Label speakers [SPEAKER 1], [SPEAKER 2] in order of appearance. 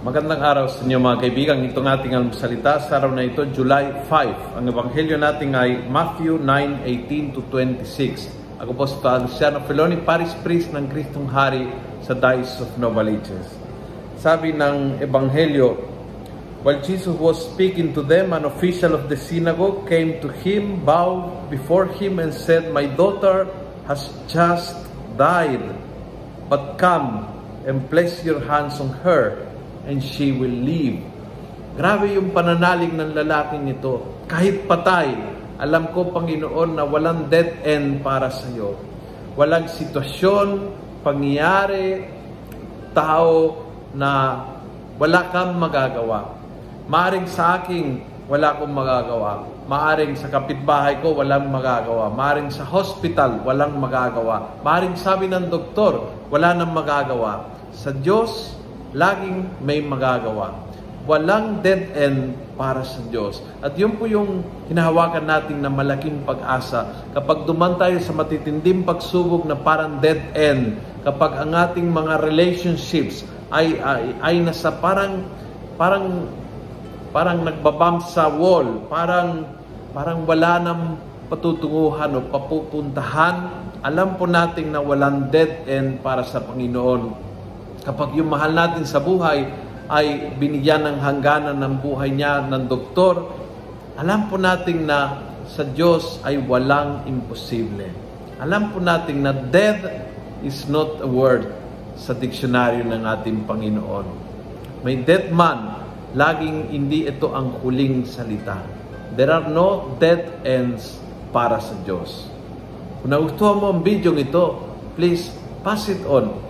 [SPEAKER 1] Magandang araw sa inyo mga kaibigan. Itong ating almusalita sa araw na ito, July 5. Ang ebanghelyo natin ay Matthew 9:18 to 26. Ako po si Father Feloni, Paris Priest ng Kristong Hari sa Diocese of Novaliches. Sabi ng ebanghelyo, While Jesus was speaking to them, an official of the synagogue came to him, bowed before him and said, My daughter has just died, but come and place your hands on her and she will live. Grabe yung pananalig ng lalaking ito. Kahit patay, alam ko, Panginoon, na walang dead end para sa iyo. Walang sitwasyon, pangyayari, tao na wala kang magagawa. Maaring sa aking wala akong magagawa. Maaring sa kapitbahay ko, walang magagawa. Maaring sa hospital, walang magagawa. Maaring sabi ng doktor, wala nang magagawa. Sa Diyos, laging may magagawa. Walang dead end para sa Diyos. At yun po yung hinahawakan natin na malaking pag-asa. Kapag duman tayo sa matitinding pagsubok na parang dead end, kapag ang ating mga relationships ay, ay, ay nasa parang, parang, parang nagbabump sa wall, parang, parang wala nang patutunguhan o papupuntahan, alam po natin na walang dead end para sa Panginoon Kapag yung mahal natin sa buhay ay binigyan ng hangganan ng buhay niya ng doktor, alam po natin na sa Diyos ay walang imposible. Alam po natin na death is not a word sa diksyonaryo ng ating Panginoon. May dead man, laging hindi ito ang huling salita. There are no dead ends para sa Diyos. Kung nagustuhan mo ang video ito, please pass it on